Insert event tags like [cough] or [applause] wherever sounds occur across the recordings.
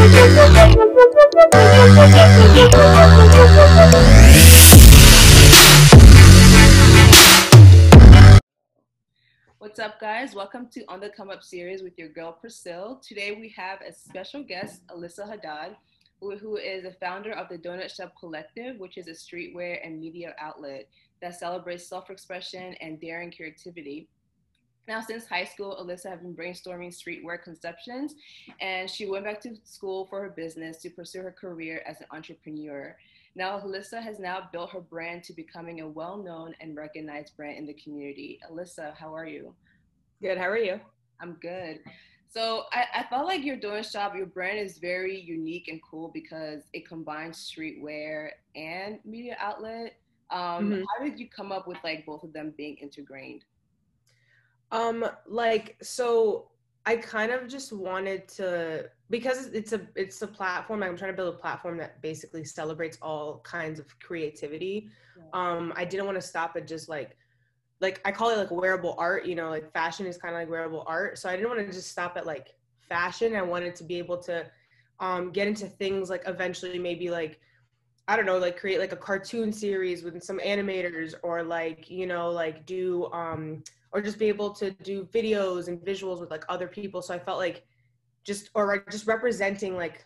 What's up, guys? Welcome to On the Come Up series with your girl Priscilla. Today we have a special guest, Alyssa Haddad, who, is the founder of the Donut Shop Collective, which is a streetwear and media outlet that celebrates self expression and daring creativity. Now, since high school, Alyssa has been brainstorming streetwear conceptions, and she went back to school for her business to pursue her career as an entrepreneur. Now, Alyssa has now built her brand to becoming a well known and recognized brand in the community. Alyssa, how are you? Good. How are you? I'm good. So I, I felt like your donut shop, your brand is very unique and cool because it combines streetwear and media outlet. Um, mm-hmm. How did you come up with like both of them being integrated? Um, like so I kind of just wanted to because it's a it's a platform. I'm trying to build a platform that basically celebrates all kinds of creativity. Yeah. Um, I didn't want to stop at just like like I call it like wearable art. You know, like fashion is kind of like wearable art. So I didn't want to just stop at like fashion. I wanted to be able to um, get into things like eventually maybe like I don't know, like create like a cartoon series with some animators or like you know like do um or just be able to do videos and visuals with like other people. So I felt like just or like just representing like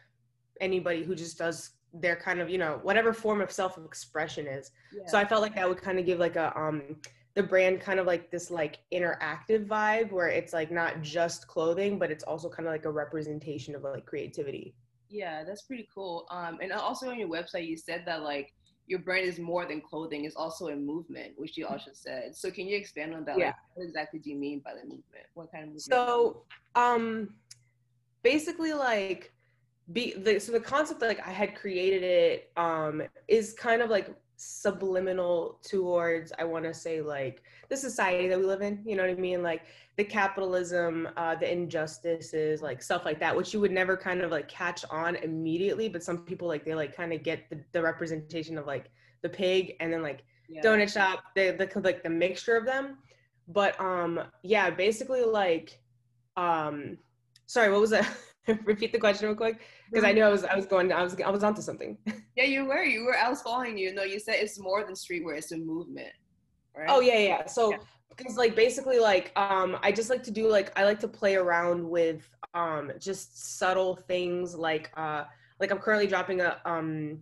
anybody who just does their kind of you know whatever form of self-expression is. Yeah. So I felt like that would kind of give like a um the brand kind of like this like interactive vibe where it's like not just clothing but it's also kind of like a representation of like creativity yeah that's pretty cool um and also on your website you said that like your brand is more than clothing it's also a movement which you also said. So can you expand on that? Yeah. Like, what exactly do you mean by the movement? What kind of movement? So um basically like be the so the concept like i had created it um is kind of like subliminal towards i want to say like the society that we live in you know what i mean? Like the capitalism uh the injustices like stuff like that which you would never kind of like catch on immediately but some people like they like kind of get the, the representation of like the pig and then like yeah. donut shop the, the like the mixture of them but um yeah basically like um sorry what was that [laughs] repeat the question real quick because I knew I was I was going I was I was onto something. [laughs] Yeah, you were. You were. I was following you. No, you said it's more than streetwear. It's a movement. Right? Oh yeah, yeah. So yeah. Because like basically like um I just like to do like I like to play around with um just subtle things like uh like I'm currently dropping a um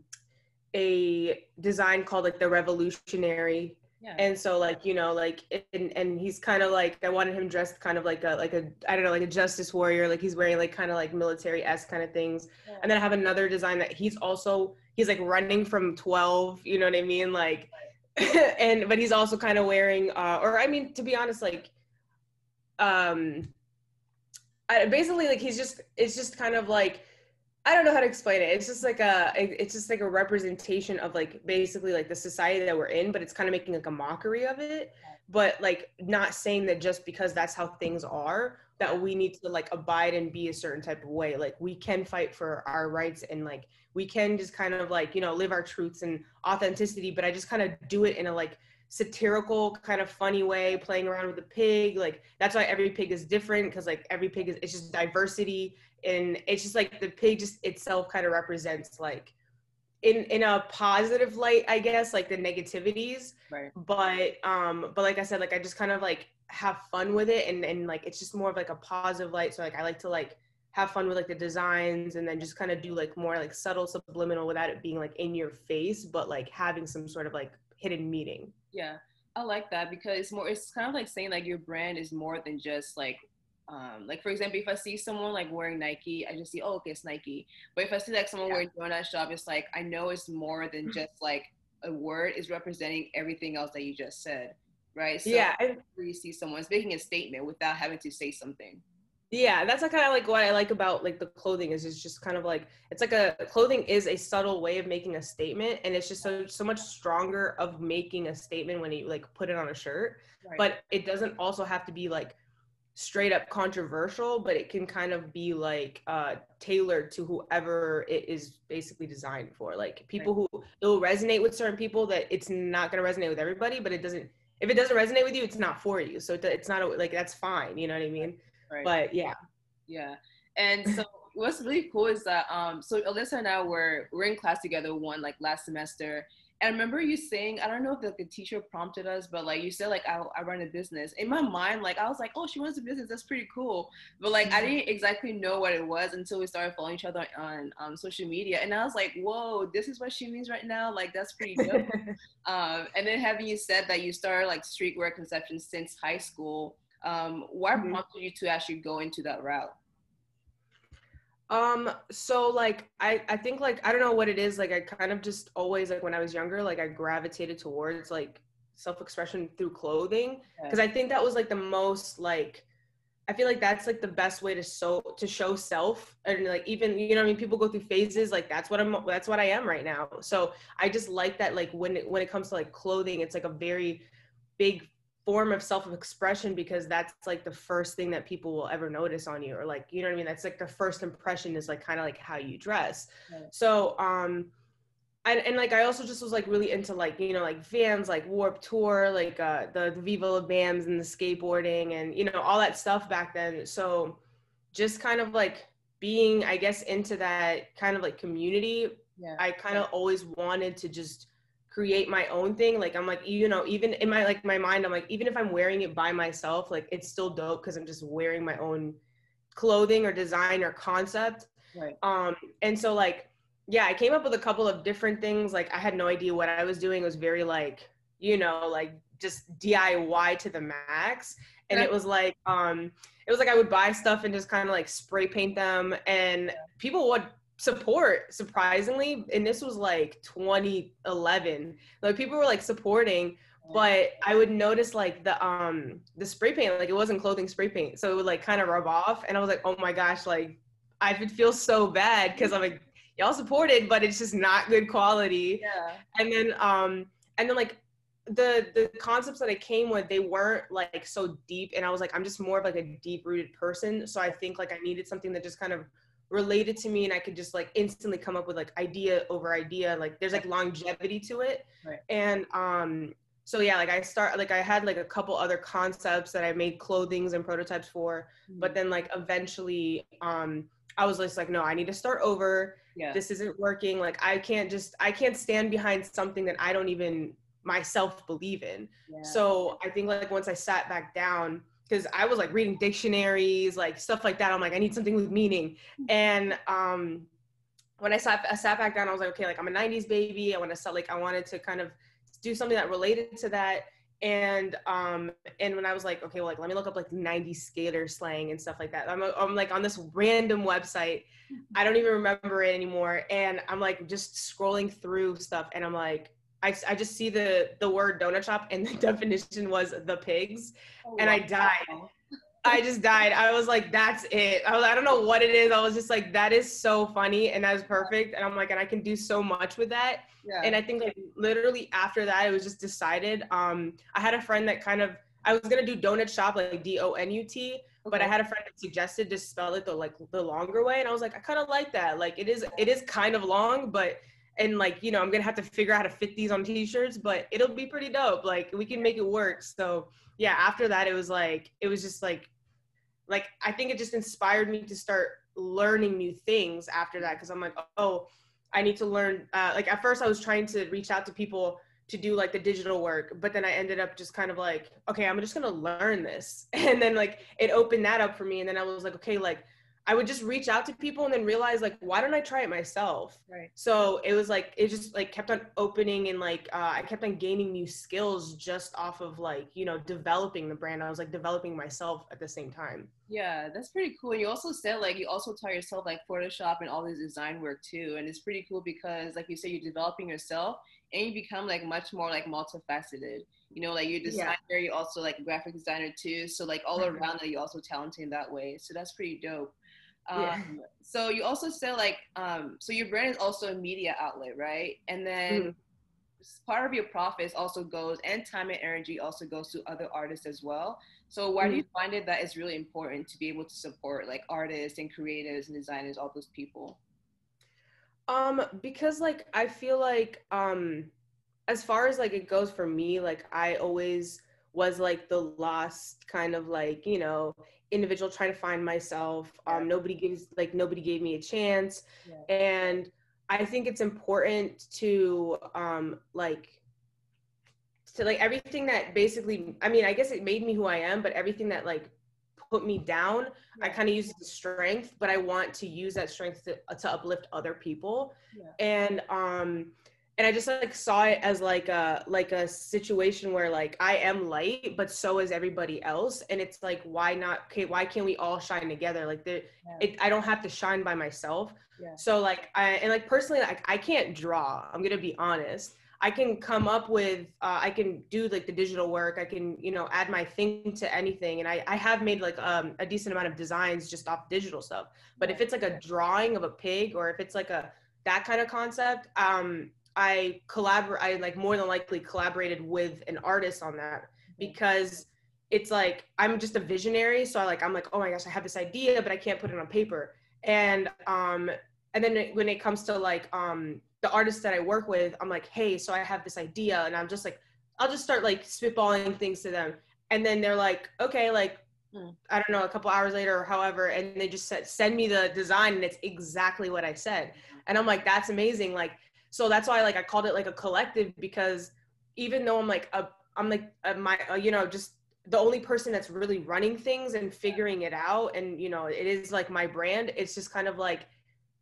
a design called like the revolutionary yeah. And so like, you know, like and, and he's kind of like I wanted him dressed kind of like a like a I don't know, like a justice warrior, like he's wearing like kind of like military s kind of things. Yeah. And then I have another design that he's also he's like running from 12, you know what I mean? Like [laughs] and but he's also kind of wearing uh or I mean to be honest like um I, basically like he's just it's just kind of like I don't know how to explain it. It's just like a it's just like a representation of like basically like the society that we're in, but it's kind of making like a mockery of it. But like not saying that just because that's how things are that we need to like abide and be a certain type of way. Like we can fight for our rights and like we can just kind of like, you know, live our truths and authenticity, but I just kind of do it in a like satirical kind of funny way playing around with the pig. Like that's why every pig is different because like every pig is it's just diversity and it's just like the pig just itself kind of represents like in in a positive light i guess like the negativities. Right. But um but like i said like i just kind of like have fun with it and and like it's just more of like a positive light so like i like to like have fun with like the designs and then just kind of do like more like subtle subliminal without it being like in your face but like having some sort of like hidden meaning yeah i like that because it's more it's kind of like saying like your brand is more than just like um, like for example, if I see someone like wearing Nike, I just see, oh, okay, it's Nike. But if I see like someone yeah. wearing donut shop, it's like I know it's more than mm-hmm. just like a word is representing everything else that you just said, right? So yeah, where you see someone's making a statement without having to say something. Yeah, that's kind of like what I like about like the clothing is it's just kind of like it's like a clothing is a subtle way of making a statement, and it's just so so much stronger of making a statement when you like put it on a shirt. Right. But it doesn't also have to be like straight up controversial, but it can kind of be like uh, tailored to whoever it is basically designed for. Like people right. who it'll resonate with certain people that it's not going to resonate with everybody, but it doesn't. If it doesn't resonate with you, it's not for you. So it's not like that's fine. You know what I mean? Right. But yeah. Yeah. And so what's really cool is that um so Alyssa and I were we're in class together one like last semester I remember you saying, I don't know if like, the teacher prompted us, but like you said, like I, I run a business. In my mind, like I was like, oh, she runs a business. That's pretty cool. But like mm-hmm. I didn't exactly know what it was until we started following each other on um, social media. And I was like, whoa, this is what she means right now. Like that's pretty dope. [laughs] um, and then having you said that you started like streetwear conception since high school, um, what mm-hmm. prompted you to actually go into that route? Um, so like I I think like I don't know what it is, like I kind of just always like when I was younger, like I gravitated towards like self-expression through clothing because I think that was like the most like I feel like that's like the best way to so to show self and like even you know I mean people go through phases like that's what I'm that's what I am right now. So I just like that like when it, when it comes to like clothing it's like a very big form of self-expression because that's like the first thing that people will ever notice on you or like you know what i mean that's like the first impression is like kind of like how you dress right. so um and, and like i also just was like really into like you know like vans like Warped Tour like uh the, the viva la bams and the skateboarding and you know all that stuff back then so just kind of like being i guess into that kind of like community yeah. i kind of always wanted to just create my own thing like i'm like you know even in my like my mind i'm like even if i'm wearing it by myself like it's still dope because i'm just wearing my own clothing or design or concept. Right. Um and so like yeah i came up with a couple of different things like i had no idea what i was doing. It was very like you know like just diy to the max. And it was like um it was like i would buy stuff and just kind of like spray paint them. And people would support surprisingly and this was like 2011 like people were like supporting but i would notice like the um the spray paint like it wasn't clothing spray paint so it would like kind of rub off and i was like oh my gosh like i would feel so bad because i'm like y'all supported but it's just not good quality. Yeah. And then um and then like the the concepts that I came with they weren't like so deep and I was like I'm just more of like a deep rooted person so I think like I needed something that just kind of related to me and I could just like instantly come up with like idea over idea. Like there's like longevity to it. Right. And um so yeah, like I start like I had like a couple other concepts that I made clothings and prototypes for, mm-hmm. but then like eventually um I was just like, no, I need to start over. Yeah. This isn't working. Like I can't just I can't stand behind something that I don't even myself believe in. Yeah. So I think like once I sat back down because I was like reading dictionaries, like stuff like that. I'm like, I need something with meaning. And um, when I sat, I sat back down, I was like, okay, like I'm a 90s baby. I want to sell, like, I wanted to kind of do something that related to that. And um, and when I was like, okay, well, like let me look up like 90s skater slang and stuff like that. I'm, I'm like on this random website. I don't even remember it anymore. And I'm like just scrolling through stuff, and I'm like, I, I just see the the word donut shop and [laughs] the definition was the pigs oh, and wow. I died. I just died. I was like, that's it. I was I don't know what it is. I was just like, that is so funny and that's perfect. And I'm like, and I can do so much with that. Yeah. And I think like literally after that, it was just decided. Um, I had a friend that kind of I was gonna do donut shop like D O N U T, okay. but I had a friend that suggested to spell it the like the longer way, and I was like, I kind of like that. Like it is it is kind of long, but and like you know i'm gonna have to figure out how to fit these on t-shirts but it'll be pretty dope. Like we can make it work. So yeah after that it was like it was just like like i think it just inspired me to start learning new things after that because i'm like oh i need to learn uh, like at first i was trying to reach out to people to do like the digital work but then i ended up just kind of like okay i'm just gonna learn this. [laughs] And then like it opened that up for me and then i was like okay like I would just reach out to people and then realize like, why don't I try it myself? Right. So it was like it just like kept on opening and like uh, I kept on gaining new skills just off of like you know developing the brand. I was like developing myself at the same time. Yeah, that's pretty cool. And you also said like you also taught yourself like Photoshop and all this design work too, and it's pretty cool because like you said, you're developing yourself and you become like much more like multifaceted. You know, like you're designer, yeah. you also like graphic designer too. So like all mm-hmm. around that, you also talented in that way. So that's pretty dope. Um, yeah. So you also said like, um, so your brand is also a media outlet, right? And then mm part of your profits also goes, and time and energy also goes to other artists as well. So why mm do you mm-hmm. find it that it's really important to be able to support like artists and creators and designers, all those people? Um, because like I feel like um, as far as like it goes for me, like I always was like the lost kind of like you know individual trying to find myself. Um, nobody gives like nobody gave me a chance, yeah. and I think it's important to um, like to like everything that basically. I mean, I guess it made me who I am, but everything that like put me down, yeah. I kind of use as strength. But I want to use that strength to to uplift other people, yeah. and um and I just like saw it as like a like a situation where like I am light, but so is everybody else, and it's like why not? Okay, why can't we all shine together? Like the, yeah. it, I don't have to shine by myself. Yeah. So like I and like personally, like I can't draw. I'm gonna be honest. I can come up with uh, I can do like the digital work. I can you know add my thing to anything, and I I have made like um, a decent amount of designs just off digital stuff. But if it's like a drawing of a pig, or if it's like a that kind of concept, um, I collaborate, I like more than likely collaborated with an artist on that because it's like I'm just a visionary. So I like I'm like, oh my gosh, I have this idea, but I can't put it on paper. And um, and then when it comes to like um the artists that I work with, I'm like, hey, so I have this idea, and I'm just like, I'll just start like spitballing things to them, and then they're like, okay, like mm. I don't know, a couple hours later or however, and they just said, send me the design, and it's exactly what I said, and I'm like, that's amazing, like so that's why like I called it like a collective because even though I'm like a I'm like a, my a, you know just the only person that's really running things and figuring it out and you know it is like my brand it's just kind of like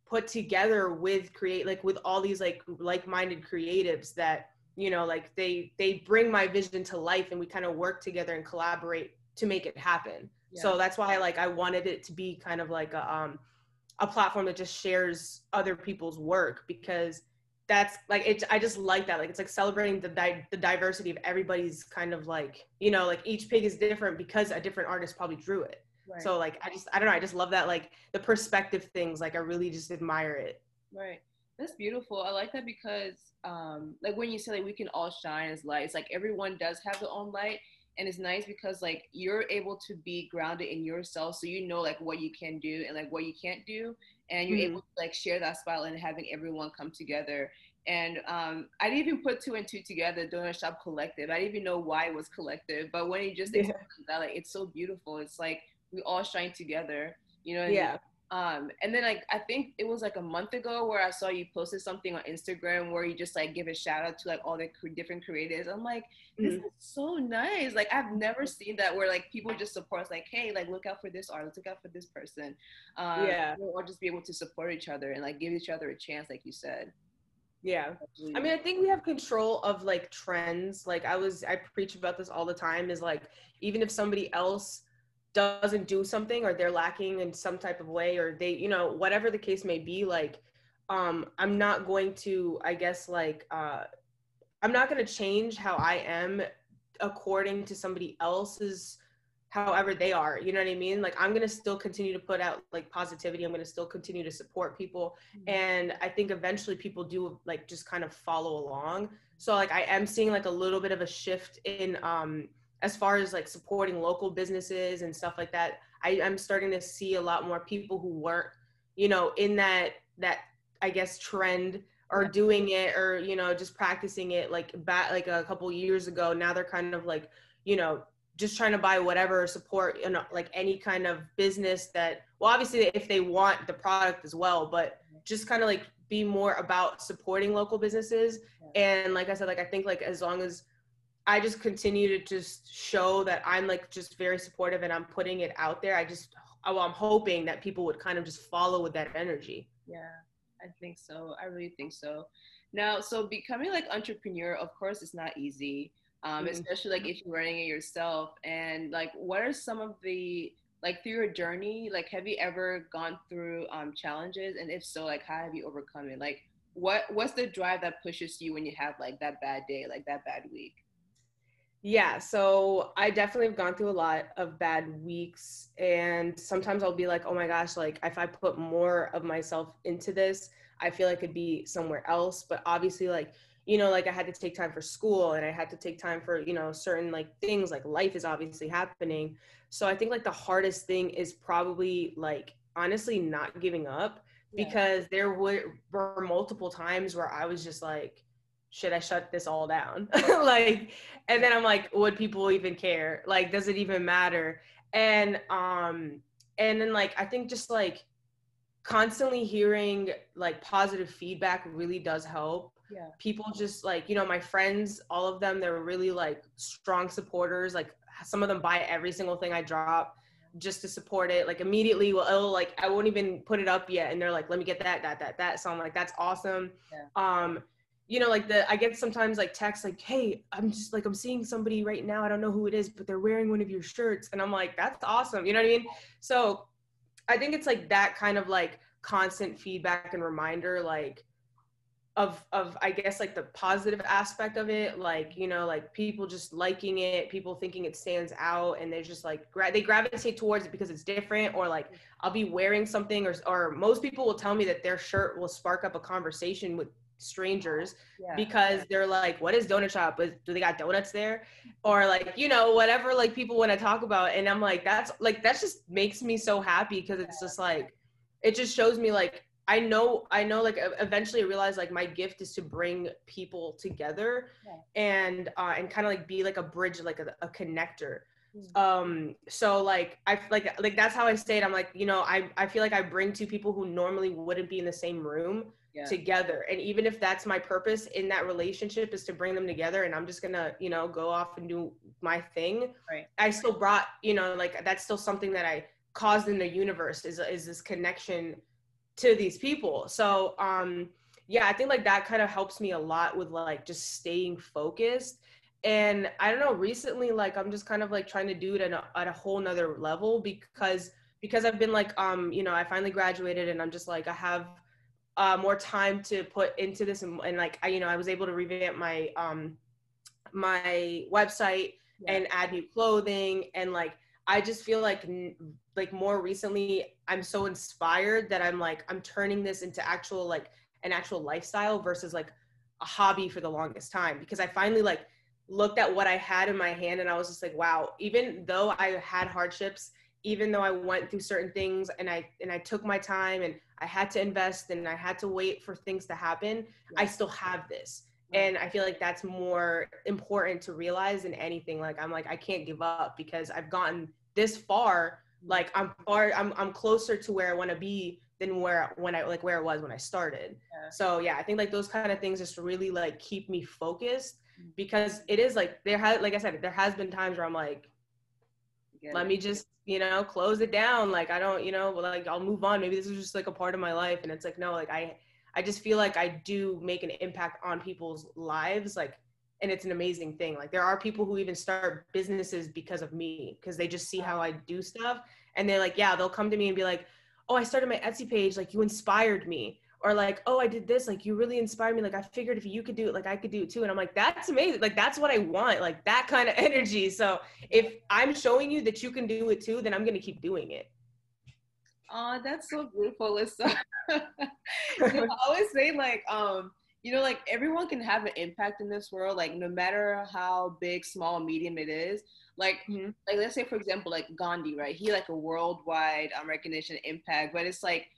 put together with create like with all these like like-minded creatives that you know like they they bring my vision to life and we kind of work together and collaborate to make it happen yeah. so that's why like i wanted it to be kind of like a um a platform that just shares other people's work because that's like it i just like that like it's like celebrating the di- the diversity of everybody's kind of like you know like each pig is different because a different artist probably drew it. Right. so like i just i don't know i just love that like the perspective things like i really just admire it. Right. That's beautiful i like that because um like when you say like we can all shine as lights like everyone does have their own light and it's nice because like you're able to be grounded in yourself so you know like what you can do and like what you can't do and you're mm-hmm. able to like share that spotlight and having everyone come together. And um, I didn't even put two and two together, Donut Shop Collective. I didn't even know why it was collective, but when you just yeah. that, like it's so beautiful. It's like we all shine together, you know? yeah. Um, and then like I think it was like a month ago where I saw you posted something on Instagram where you just like give a shout out to like all the different creators. I'm like, this mm-hmm. is so nice. Like I've never seen that where like people just support like, hey, like look out for this artist, look out for this person. Um, yeah. Or just be able to support each other and like give each other a chance, like you said. Yeah. I mean, I think we have control of like trends. Like I was, I preach about this all the time. Is like even if somebody else doesn't do something or they're lacking in some type of way or they you know whatever the case may be like um i'm not going to i guess like uh i'm not going to change how i am according to somebody else's however they are you know what i mean like i'm going to still continue to put out like positivity i'm going to still continue to support people mm-hmm. and i think eventually people do like just kind of follow along so like i am seeing like a little bit of a shift in um as far as like supporting local businesses and stuff like that I, i'm starting to see a lot more people who weren't you know in that that i guess trend or doing it or you know just practicing it like back like a couple years ago. Now they're kind of like you know just trying to buy whatever support you know like any kind of business that well obviously if they want the product as well but mm-hmm. just kind of like be more about supporting local businesses. And like i said like i think like as long as I just continue to just show that I'm like just very supportive and I'm putting it out there. I just, well, I'm hoping that people would kind of just follow with that energy. Yeah, I think so. I really think so. Now, so becoming like entrepreneur, of course, it's not easy, um, mm-hmm. especially like if you're running it yourself. And like, what are some of the like through your journey? Like, have you ever gone through um, challenges? And if so, like, how have you overcome it? Like, what what's the drive that pushes you when you have like that bad day, like that bad week? Yeah, so I definitely have gone through a lot of bad weeks and sometimes I'll be like, "Oh my gosh, like if I put more of myself into this, I feel like I could be somewhere else." But obviously like, you know, like I had to take time for school and I had to take time for, you know, certain like things like life is obviously happening. So I think like the hardest thing is probably like honestly not giving up yeah. because there were, were multiple times where I was just like should I shut this all down? [laughs] like, and then I'm like, would people even care? Like, does it even matter? and um and then like i think just like constantly hearing like positive feedback really does help yeah people just like you know my friends all of them they're really like strong supporters like some of them buy every single thing i drop just to support it like immediately well it'll, like i won't even put it up yet and they're like let me get that that that that so i'm like that's awesome Yeah. um you know like the i get sometimes like texts like hey i'm just like i'm seeing somebody right now. I don't know who it is but they're wearing one of your shirts. And i'm like that's awesome. You know what i mean? So i think it's like that kind of like constant feedback and reminder like of of i guess like the positive aspect of it. Like you know like people just liking it people thinking it stands out and they're just like gra- they gravitate towards it because it's different or like i'll be wearing something or or most people will tell me that their shirt will spark up a conversation with strangers yeah. because they're like what is donut shop? Do they got donuts there? Or like you know whatever like people want to talk about and i'm like that's like that just makes me so happy because it's just like it just shows me like i know i know like eventually i realized like my gift is to bring people together Yeah. and uh and kind of like be like a bridge like a, a connector. Mm. um so like i like like that's how i stayed. I'm like you know i i feel like i bring two people who normally wouldn't be in the same room yeah. together. And even if that's my purpose in that relationship is to bring them together and i'm just gonna you know go off and do my thing Right. i still brought you know like that's still something that i caused in the universe is is this connection to these people. So um yeah i think like that kind of helps me a lot with like just staying focused. And i don't know recently like i'm just kind of like trying to do it at a, at a whole nother level because because i've been like um you know i finally graduated and i'm just like i have uh, more time to put into this and, and like I, you know i was able to revamp my um my website Yeah. and add new clothing and like i just feel like n- like more recently i'm so inspired that i'm like i'm turning this into actual like an actual lifestyle versus like a hobby for the longest time because i finally like looked at what i had in my hand and i was just like wow even though i had hardships even though i went through certain things and i and i took my time and i had to invest and i had to wait for things to happen i still have this. And i feel like that's more important to realize than anything. Like i'm like i can't give up because i've gotten this far. Like i'm far i'm, I'm closer to where i want to be than where when i like where it was when i started. Yeah. so yeah i think like those kind of things just really like keep me focused Mm. because it is like there has like i said there has been times where i'm like Let me just you know close it down. Like i don't you know like i'll move on. Maybe this is just like a part of my life. And it's like no like i i just feel like i do make an impact on people's lives like and it's an amazing thing. Like there are people who even start businesses because of me because they just see how i do stuff. And they're like yeah they'll come to me and be like oh i started my etsy page. Like you inspired me or like oh i did this like you really inspired me like i figured if you could do it like i could do it too and i'm like that's amazing like that's what i want like that kind of [laughs] energy so if i'm showing you that you can do it too then i'm going to keep doing it Oh, that's so beautiful, Lisa. [laughs] you know, I always say like, um, you know, like everyone can have an impact in this world, like no matter how big, small, medium it is. Like, Mhm. like let's say for example, like Gandhi, right? He like a worldwide um, recognition, impact, but it's like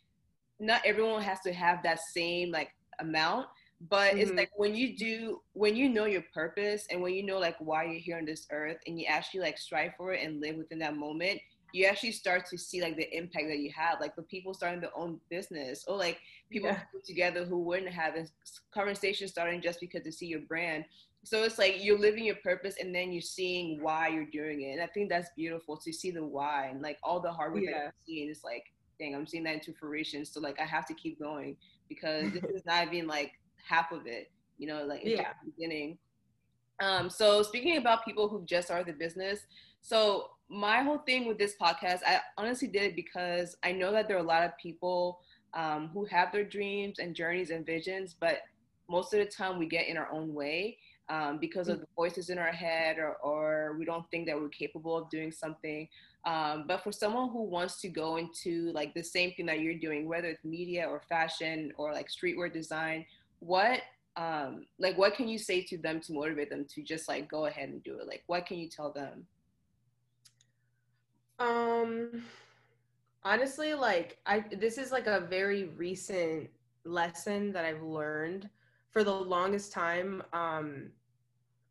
not everyone has to have that same like amount. But it's Mhm. like when you do, when you know your purpose and when you know like why you're here on this earth, and you actually like strive for it and live within that moment, you actually start to see like the impact that you have like the people starting their own business or like people Yeah. together who wouldn't have this conversation starting just because they see your brand so it's like you're living your purpose and then you're seeing why you're doing it and i think that's beautiful to see the why and like all the hard work that you're seeing it's like dang i'm seeing that into fruition so like i have to keep going because this is not even like half of it you know like it's Yeah. the beginning um, so speaking about people who just started the business, so my whole thing with this podcast, I honestly did it because I know that there are a lot of people um, who have their dreams and journeys and visions, but most of the time we get in our own way um, because of the voices in our head or, or we don't think that we're capable of doing something. Um, but for someone who wants to go into like the same thing that you're doing, whether it's media or fashion or like streetwear design, what um like what can you say to them to motivate them to just like go ahead and do it? Like what can you tell them? Um honestly like I this is like a very recent lesson that I've learned. For the longest time um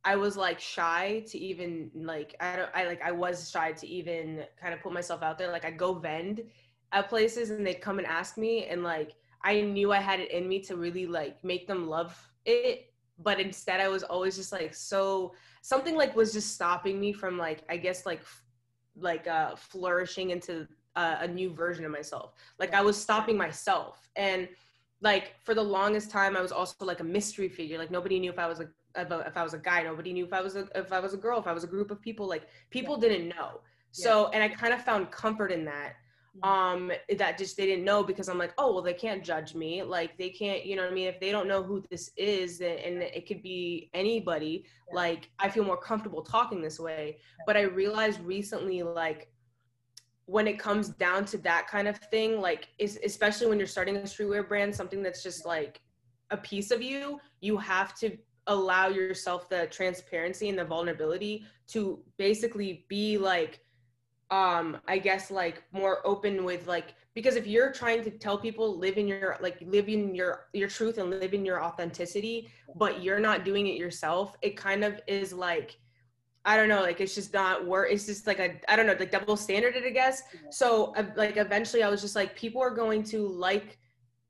I was like shy to even like I don't I like I was shy to even kind of put myself out there. Like I go vend at places and they'd come and ask me and like I knew I had it in me to really like make them love it, but instead I was always just like so something like was just stopping me from like I guess like like uh flourishing into a new version of myself. Like I was stopping myself and like for the longest time I was also like a mystery figure. Like nobody knew if I was a if, a, if I was a guy, nobody knew if I was a if I was a girl, if I was a group of people. Like people yeah. didn't know. So yeah. and I kind of found comfort in that Mm-hmm. um that just they didn't know because i'm like oh well they can't judge me like they can't you know what i mean if they don't know who this is then, and it could be anybody yeah. like i feel more comfortable talking this way but i realized recently like when it comes down to that kind of thing like especially when you're starting a streetwear brand something that's just like a piece of you you have to allow yourself the transparency and the vulnerability to basically be like um i guess like more open with like because if you're trying to tell people live in your like live in your your truth and live in your authenticity but you're not doing it yourself it kind of is like i don't know like it's just not work it's just like a i don't know like double standard i guess. So like eventually i was just like people are going to like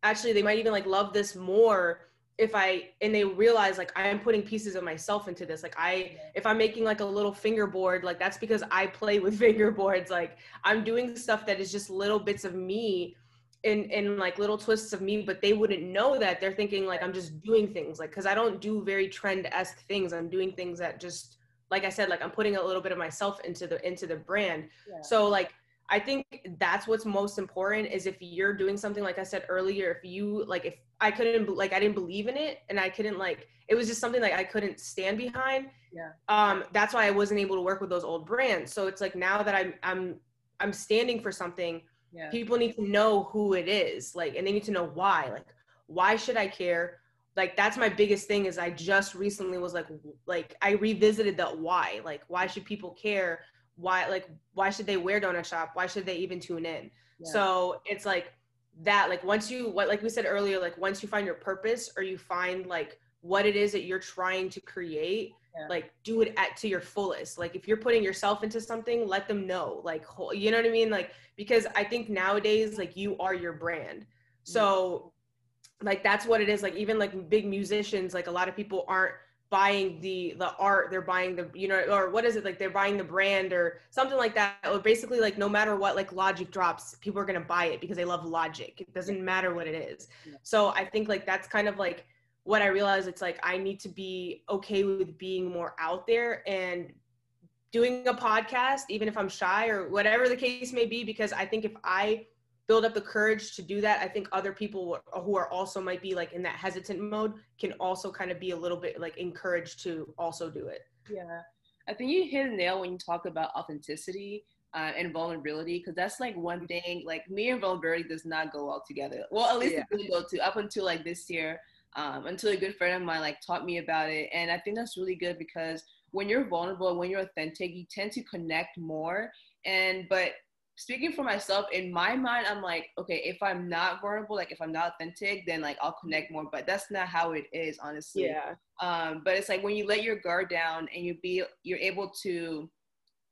actually they might even like love this more if I and they realize like I'm putting pieces of myself into this. Like I if I'm making like a little fingerboard, like that's because I play with [laughs] fingerboards. Like I'm doing stuff that is just little bits of me in in like little twists of me, but they wouldn't know that. They're thinking like I'm just doing things like cuz I don't do very trend-esque things. I'm doing things that just like I said like I'm putting a little bit of myself into the into the brand. Yeah. So like I think that's what's most important is if you're doing something like I said earlier, if you like if I couldn't like I didn't believe in it and I couldn't like it was just something like I couldn't stand behind. Yeah. Um that's why I wasn't able to work with those old brands. So it's like now that I'm I'm I'm standing for something, yeah. people need to know who it is. Like and they need to know why. Like why should I care? Like that's my biggest thing is I just recently was like like I revisited that why. Like why should people care? Why like why should they wear donut shop? Why should they even tune in? Yeah. so it's like that like once you what like we said earlier like once you find your purpose or you find like what it is that you're trying to create yeah. like do it at to your fullest. Like if you're putting yourself into something let them know like you know what i mean? Like because i think nowadays like you are your brand. Mm-hmm. So like that's what it is. Like even like big musicians like a lot of people aren't buying the the art they're buying the you know or what is it like they're buying the brand or something like that or basically like no matter what like logic drops people are going to buy it because they love logic. It doesn't matter what it is. So i think like that's kind of like what i realized it's like i need to be okay with being more out there and doing a podcast even if i'm shy or whatever the case may be because i think if i build up the courage to do that i think other people who are also might be like in that hesitant mode can also kind of be a little bit like encouraged to also do it. Yeah. I think you hit a nail when you talk about authenticity uh, and vulnerability because that's like one thing like me and vulnerability does not go well together. Well at least yeah. it didn't go to up until like this year um, until a good friend of mine like taught me about it and i think that's really good because when you're vulnerable when you're authentic you tend to connect more and but speaking for myself in my mind i'm like okay if i'm not vulnerable like if i'm not authentic then like i'll connect more but that's not how it is honestly yeah um but it's like when you let your guard down and you be you're able to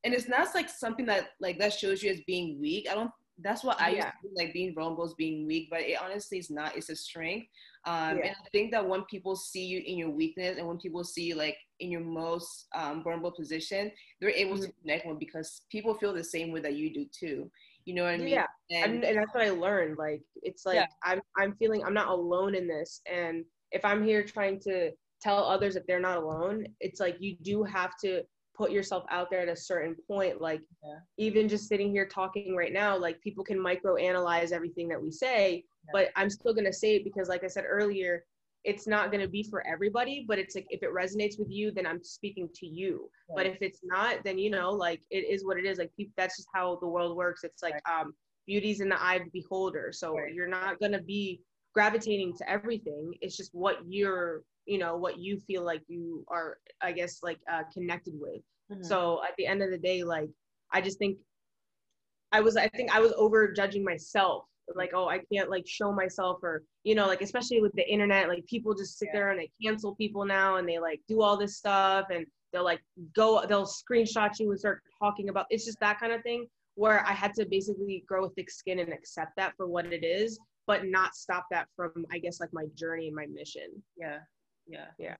and it's not like something that like that shows you as being weak i don't that's what I yeah. used to like being vulnerable is being weak, but it honestly is not. It's a strength. Um, yeah. And I think that when people see you in your weakness and when people see you like in your most um, vulnerable position, they're able mm-hmm. to connect more because people feel the same way that you do too. You know what I mean? Yeah, and, and that's what I learned. Like it's like yeah. I'm I'm feeling I'm not alone in this, and if I'm here trying to tell others that they're not alone, it's like you do have to put yourself out there at a certain point like yeah. even just sitting here talking right now like people can micro analyze everything that we say yeah. but i'm still going to say it because like i said earlier it's not going to be for everybody but it's like if it resonates with you then i'm speaking to you right. but if it's not then you know like it is what it is like people, that's just how the world works it's like right. um beauty's in the eye of the beholder so right. you're not going to be gravitating to everything it's just what you're you know what you feel like you are i guess like uh, connected with mm-hmm. so at the end of the day like i just think i was i think i was over judging myself like oh i can't like show myself or you know like especially with the internet like people just sit yeah. there and they cancel people now and they like do all this stuff and they'll like go they'll screenshot you and start talking about it's just that kind of thing where i had to basically grow a thick skin and accept that for what it is but not stop that from i guess like my journey and my mission yeah yeah yeah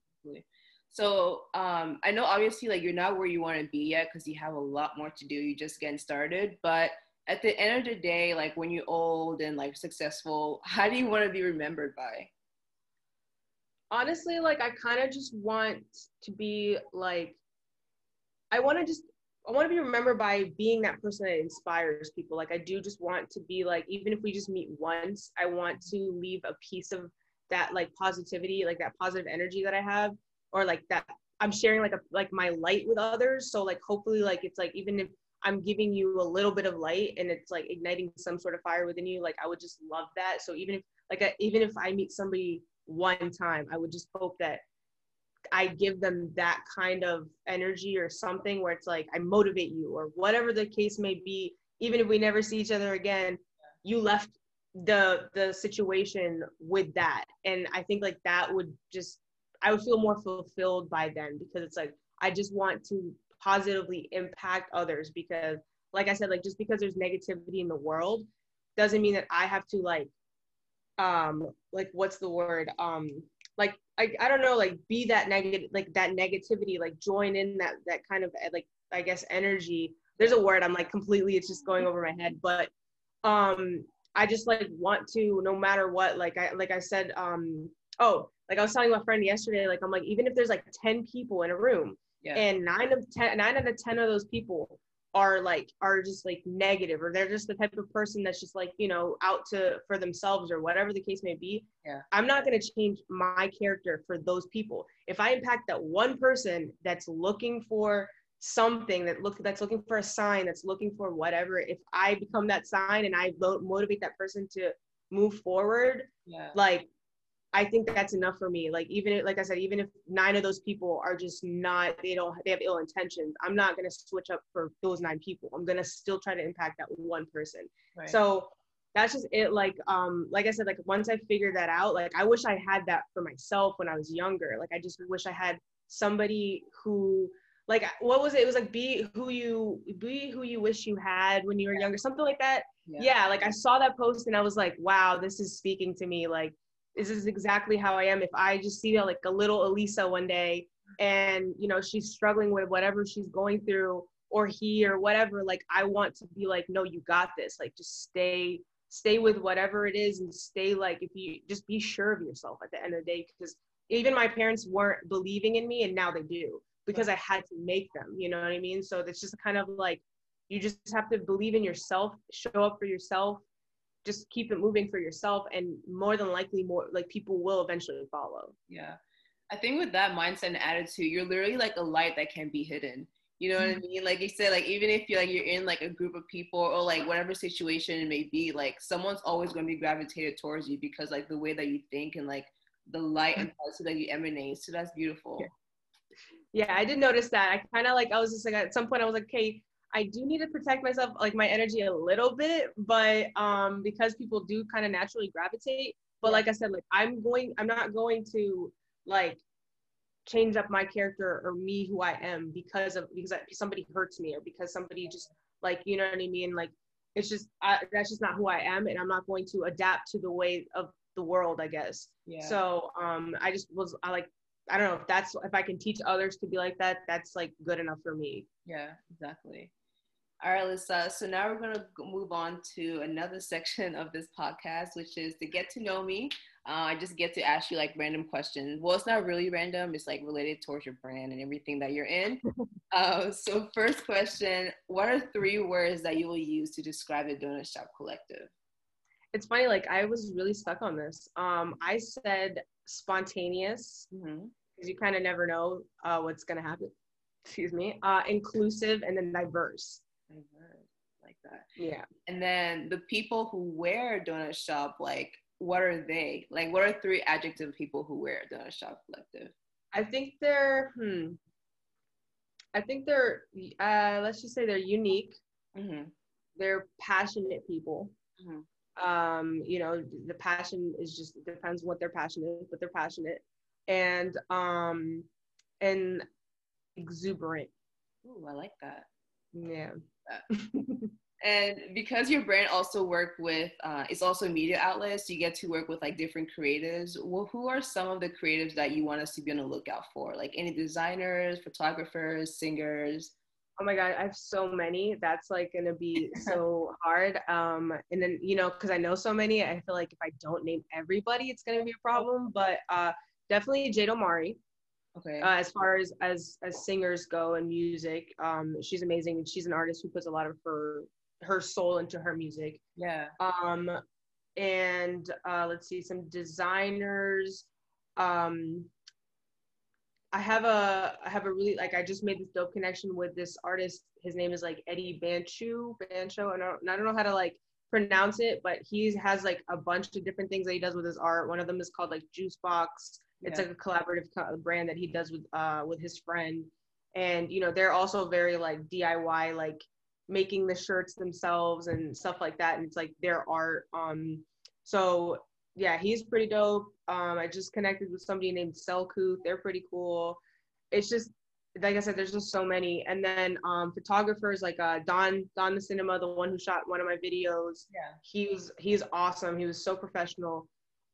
so um, I know obviously like you're not where you want to be yet because you have a lot more to do. You're just getting started. But at the end of the day, like when you're old and like successful, how do you want to be remembered by? Honestly, like I kind of just want to be like, I want to just I want to be remembered by being that person that inspires people. Like I do just want to be like, even if we just meet once, I want to leave a piece of that like positivity, like that positive energy that I have or like that I'm sharing like a like my light with others. So like hopefully like it's like even if I'm giving you a little bit of light and it's like igniting some sort of fire within you, like I would just love that. So even if like even if I meet somebody one time, I would just hope that I give them that kind of energy or something where it's like I motivate you or whatever the case may be. Even if we never see each other again, you left the the situation with that, and I think like that would just I would feel more fulfilled by then because it's like I just want to positively impact others because like I said, like just because there's negativity in the world doesn't mean that I have to like um like what's the word? Um like I, I don't know, like be that negative like that negativity, like join in that that kind of like I guess energy. There's a word I'm like completely it's just going over my head, but um I just like want to no matter what, like I like I said, um oh like I was telling my friend yesterday, like I'm like, even if there's like 10 people in a room yeah. and nine of ten, nine out of 10 of those people are like, are just like negative or they're just the type of person that's just like, you know, out to for themselves or whatever the case may be. Yeah. I'm not going to change my character for those people. If I impact that one person that's looking for something that look that's looking for a sign that's looking for whatever if i become that sign and i motivate that person to move forward yeah. like I think that's enough for me. Like even like I said, even if nine of those people are just not they don't they have ill intentions, I'm not gonna switch up for those nine people. I'm gonna still try to impact that one person. Right. So that's just it. Like um like I said, like once I figured that out, like I wish I had that for myself when I was younger. Like I just wish I had somebody who like what was it? It was like be who you be who you wish you had when you were younger, something like that. Yeah. yeah, like I saw that post and I was like, wow, this is speaking to me. Like this is exactly how I am. If I just see like a little Elisa one day and you know she's struggling with whatever she's going through or he or whatever, like I want to be like, no, you got this. Like just stay stay with whatever it is and stay like if you just be sure of yourself at the end of the day because even my parents weren't believing in me and now they do because I had to make them, you know what I mean? So it's just kind of like you just have to believe in yourself, show up for yourself, just keep it moving for yourself and more than likely more like people will eventually follow yeah i think with that mindset and attitude you're literally like a light that can be hidden you know what I mm-hmm. mean? Like you said, like even if you're like you're in like a group of people or like whatever situation it may be, like someone's always going to be gravitated towards you because like the way that you think and like the light and positive that you emanate. So that's beautiful. Yeah, yeah I did notice that. I kind of like I was just like at some point I was like, okay, I do need to protect myself, like my energy a little bit, but um, because people do kind of naturally gravitate. But like I said, like I'm going, I'm not going to like change up my character or me who I am because of because somebody hurts me or because somebody just like you know what I mean. Like it's just I, that's just not who I am, and I'm not going to adapt to the way of the world, I guess. Yeah. So um, I just was I like I don't know if that's if I can teach others to be like that, that's like good enough for me. Yeah, exactly. All right, Lisa. So now we're going to move on to another [laughs] section of this podcast, which is to get to know me. Uh, I just get to ask you like random questions. Well, it's not really random. It's like related towards your brand and everything that you're in. [laughs] uh, so first question, what are three words that you will use to describe the Donut Shop Collective? It's funny, like I was really stuck on this. Um, I said spontaneous because mm-hmm. you kind of never know uh, what's going to happen. [laughs] Excuse me. Uh, inclusive and then diverse that. Yeah. And then the people who wear Donut Shop, like, what are they? Like, what are three adjective people who wear Donut Shop Collective? I think they're, hmm. I think they're, uh, let's just say they're unique. Mm-hmm. They're passionate people. Mm-hmm. Um, you know, the passion is just depends what their passion is, but they're passionate and um and exuberant. Ooh, I like that. Yeah. [laughs] and because your brand also work with uh, it's also media outlets you get to work with like different creatives well who are some of the creatives that you want us to be on the lookout for? Like any designers photographers singers? Oh my god i have so many. That's like gonna be [laughs] so hard um and then you know because i know so many i feel like if i don't name everybody it's gonna be a problem but uh definitely jade omari okay. uh, as far as as as singers go and music um she's amazing she's an artist who puts a lot of her her soul into her music yeah um and uh let's see some designers um I have a I have a really like I just made this dope connection with this artist. His name is like Eddie Banchu Bancho. I don't I don't know how to like pronounce it, but he has like a bunch of different things that he does with his art. One of them is called like Juice Box. It's like a collaborative co- brand that he does with uh with his friend, and you know they're also very like DIY like making the shirts themselves and stuff like that, and it's like their art. Um, so yeah, he's pretty dope. Um, I just connected with somebody named Selkuth. They're pretty cool. It's just like I said, there's just so many. And then um, photographers like uh, Don Don the Cinema, the one who shot one of my videos. Yeah. He was he's awesome. He was so professional.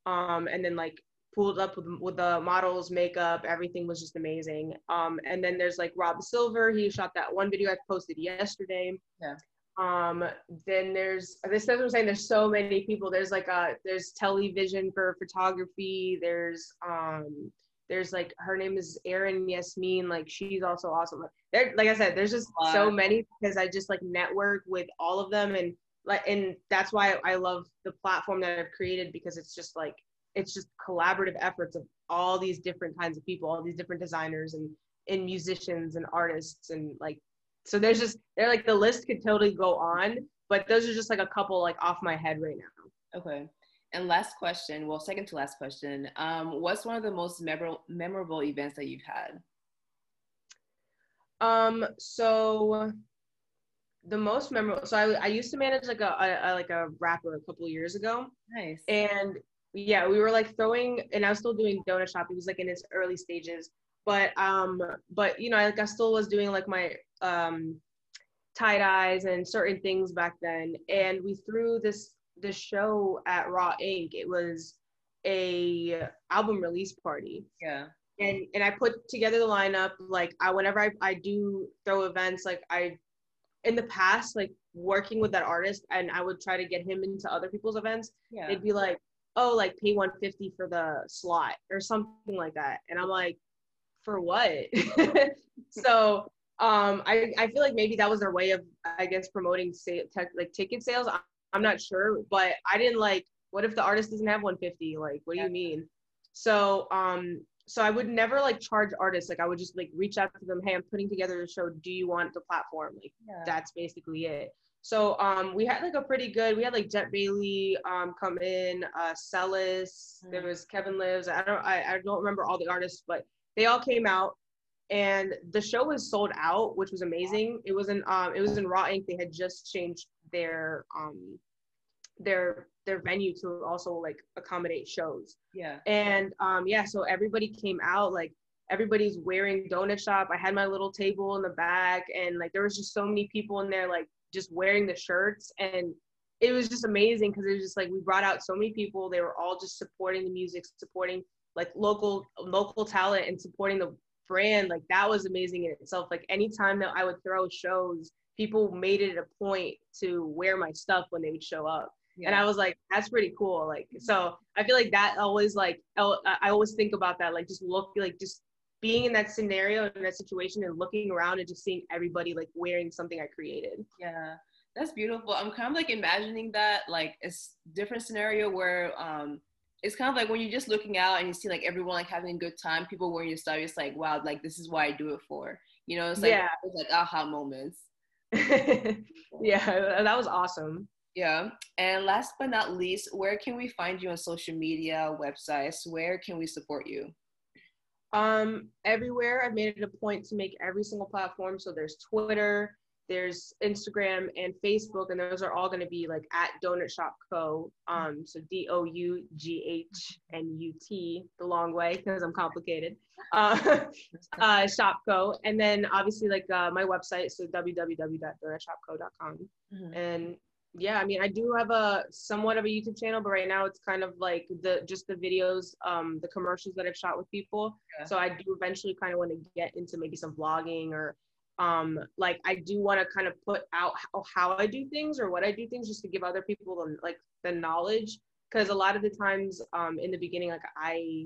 Um, and then like pulled up with with the models, makeup, everything was just amazing. Um, and then there's like Rob Silver. He shot that one video I posted yesterday. Yeah. Um, then there's this is what I'm saying. There's so many people. There's like a there's television for photography. There's um there's like her name is Erin Yasmin. Like she's also awesome. There, like I said, there's just so many because I just like network with all of them and like and that's why I love the platform that I've created because it's just like it's just collaborative efforts of all these different kinds of people, all these different designers and and musicians and artists and like so there's just they're like the list could totally go on, but those are just like a couple like off my head right now. Okay. And last question, well, second to last question. Um, what's one of the most memorable memorable events that you've had? Um, so the most memorable. So I, I used to manage like a, a, a like a rapper a couple years ago. Nice. And yeah, we were like throwing, and I was still doing Doughnut Shop. It was like in its early stages, but um, but you know, like I still was doing like my um, tie dyes and certain things back then. And we threw this this show at Raw Ink. It was a album release party. Yeah. And and I put together the lineup. Like I whenever I, I do throw events, like I in the past, like working with that artist and I would try to get him into other people's events. Yeah. They'd be like, oh, like pay 150 for the slot or something like that. And I'm like, for what? [laughs] so um I, I feel like maybe that was their way of i guess promoting say, tech, like ticket sales. I'm not sure but i didn't like what if the artist doesn't have 150 like what do you mean? So um so i would never like charge artists. Like i would just like reach out to them hey i'm putting together a show. Do you want the platform? Like yeah. that's basically it so um we had like a pretty good we had like jet bailey um come in uh celis mm. there was kevin lives i don't I, I don't remember all the artists but they all came out and the show was sold out, which was amazing. It was in um it was in Raw Ink. They had just changed their um their their venue to also like accommodate shows. Yeah. And um yeah, so everybody came out like everybody's wearing Doughnut Shop. I had my little table in the back and like there was just so many people in there like just wearing the shirts and it was just amazing because it was just like we brought out so many people. They were all just supporting the music, supporting like local local talent and supporting the brand, like that was amazing in itself. Like anytime that I would throw shows, people made it a point to wear my stuff when they would show up. Yeah. And I was like, that's pretty cool. Like, so I feel like that always like, I always think about that, like just look, like just being in that scenario, in that situation and looking around and just seeing everybody like wearing something I created. Yeah. That's beautiful. I'm kind of like imagining that like it's different scenario where um it's kind of like when you're just looking out and you see like everyone like having a good time, people wearing your stuff, it's like, wow, like this is why I do it for. You know, it's like yeah. it's like aha moments. [laughs] yeah, that was awesome. Yeah. And last but not least, where can we find you on social media, websites? Where can we support you? Um, everywhere. I've made it a point to make every single platform. So there's Twitter, there's Instagram and Facebook, and those are all going to be like at Doughnut Shop Co. Um, so D O U G H N U T, the long way because I'm complicated. Uh, [laughs] uh, Shop Co. And then obviously like uh, my website, so www.doughnutshopco.com. Mm-hmm. And yeah, I mean, I do have a somewhat of a YouTube channel, but right now it's kind of like the just the videos, um, the commercials that I've shot with people. Yeah. So I do eventually kind of want to get into maybe some vlogging or um like i do want to kind of put out how, how i do things or what i do things just to give other people the, like the knowledge because a lot of the times um in the beginning like i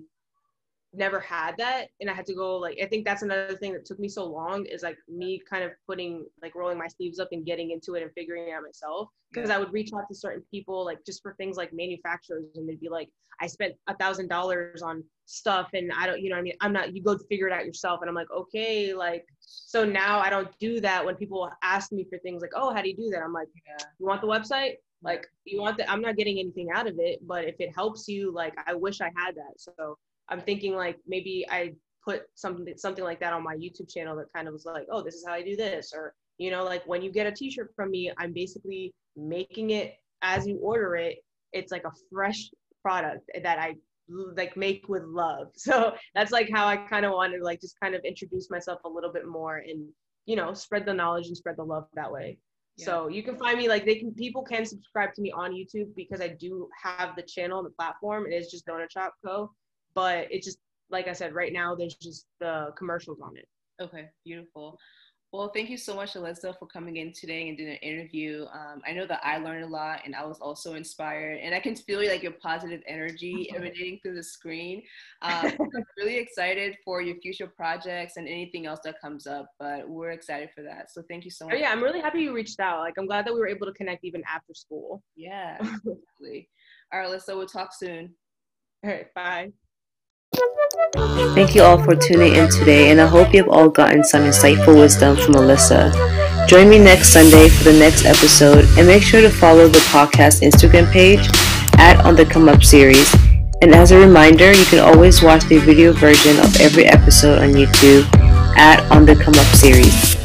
never had that and i had to go like i think that's another thing that took me so long is like me kind of putting like rolling my sleeves up and getting into it and figuring it out myself. Because i would reach out to certain people like just for things like manufacturers and they'd be like i spent a thousand dollars on stuff and i don't you know i mean? I'm not you go figure it out yourself and i'm like okay like so now i don't do that when people ask me for things like oh how do you do that? I'm like yeah. you want the website? Like you want that i'm not getting anything out of it but if it helps you like i wish i had that. So I'm thinking like maybe I put something something like that on my YouTube channel that kind of was like, oh, this is how I do this, or you know, like when you get a T-shirt from me, I'm basically making it as you order it. It's like a fresh product that I like make with love. [laughs] So that's like how I kind of wanted to like just kind of introduce myself a little bit more and you know spread the knowledge and spread the love that way. Yeah. So you can find me like they can people can subscribe to me on YouTube because I do have the channel and the platform. It is just Doughnut Shop Co but it just like I said, right now there's just the commercials on it. Okay, beautiful. Well, thank you so much, Alyssa, for coming in today and doing an interview. Um, I know that I learned a lot and I was also inspired, and I can feel like your positive energy [laughs] emanating through the screen. Um, [laughs] I'm really excited for your future projects and anything else that comes up, but we're excited for that. So thank you so much. Oh, yeah, I'm really happy you reached out. Like, I'm glad that we were able to connect even after school. Yeah, [laughs] absolutely. All right, Alyssa, we'll talk soon. All right, bye. Thank you all for tuning in today, and I hope you've all gotten some insightful wisdom from Alyssa. Join me next Sunday for the next episode, and make sure to follow the podcast Instagram page at On the Come Up series. And as a reminder, you can always watch the video version of every episode on YouTube at On the Come Up series.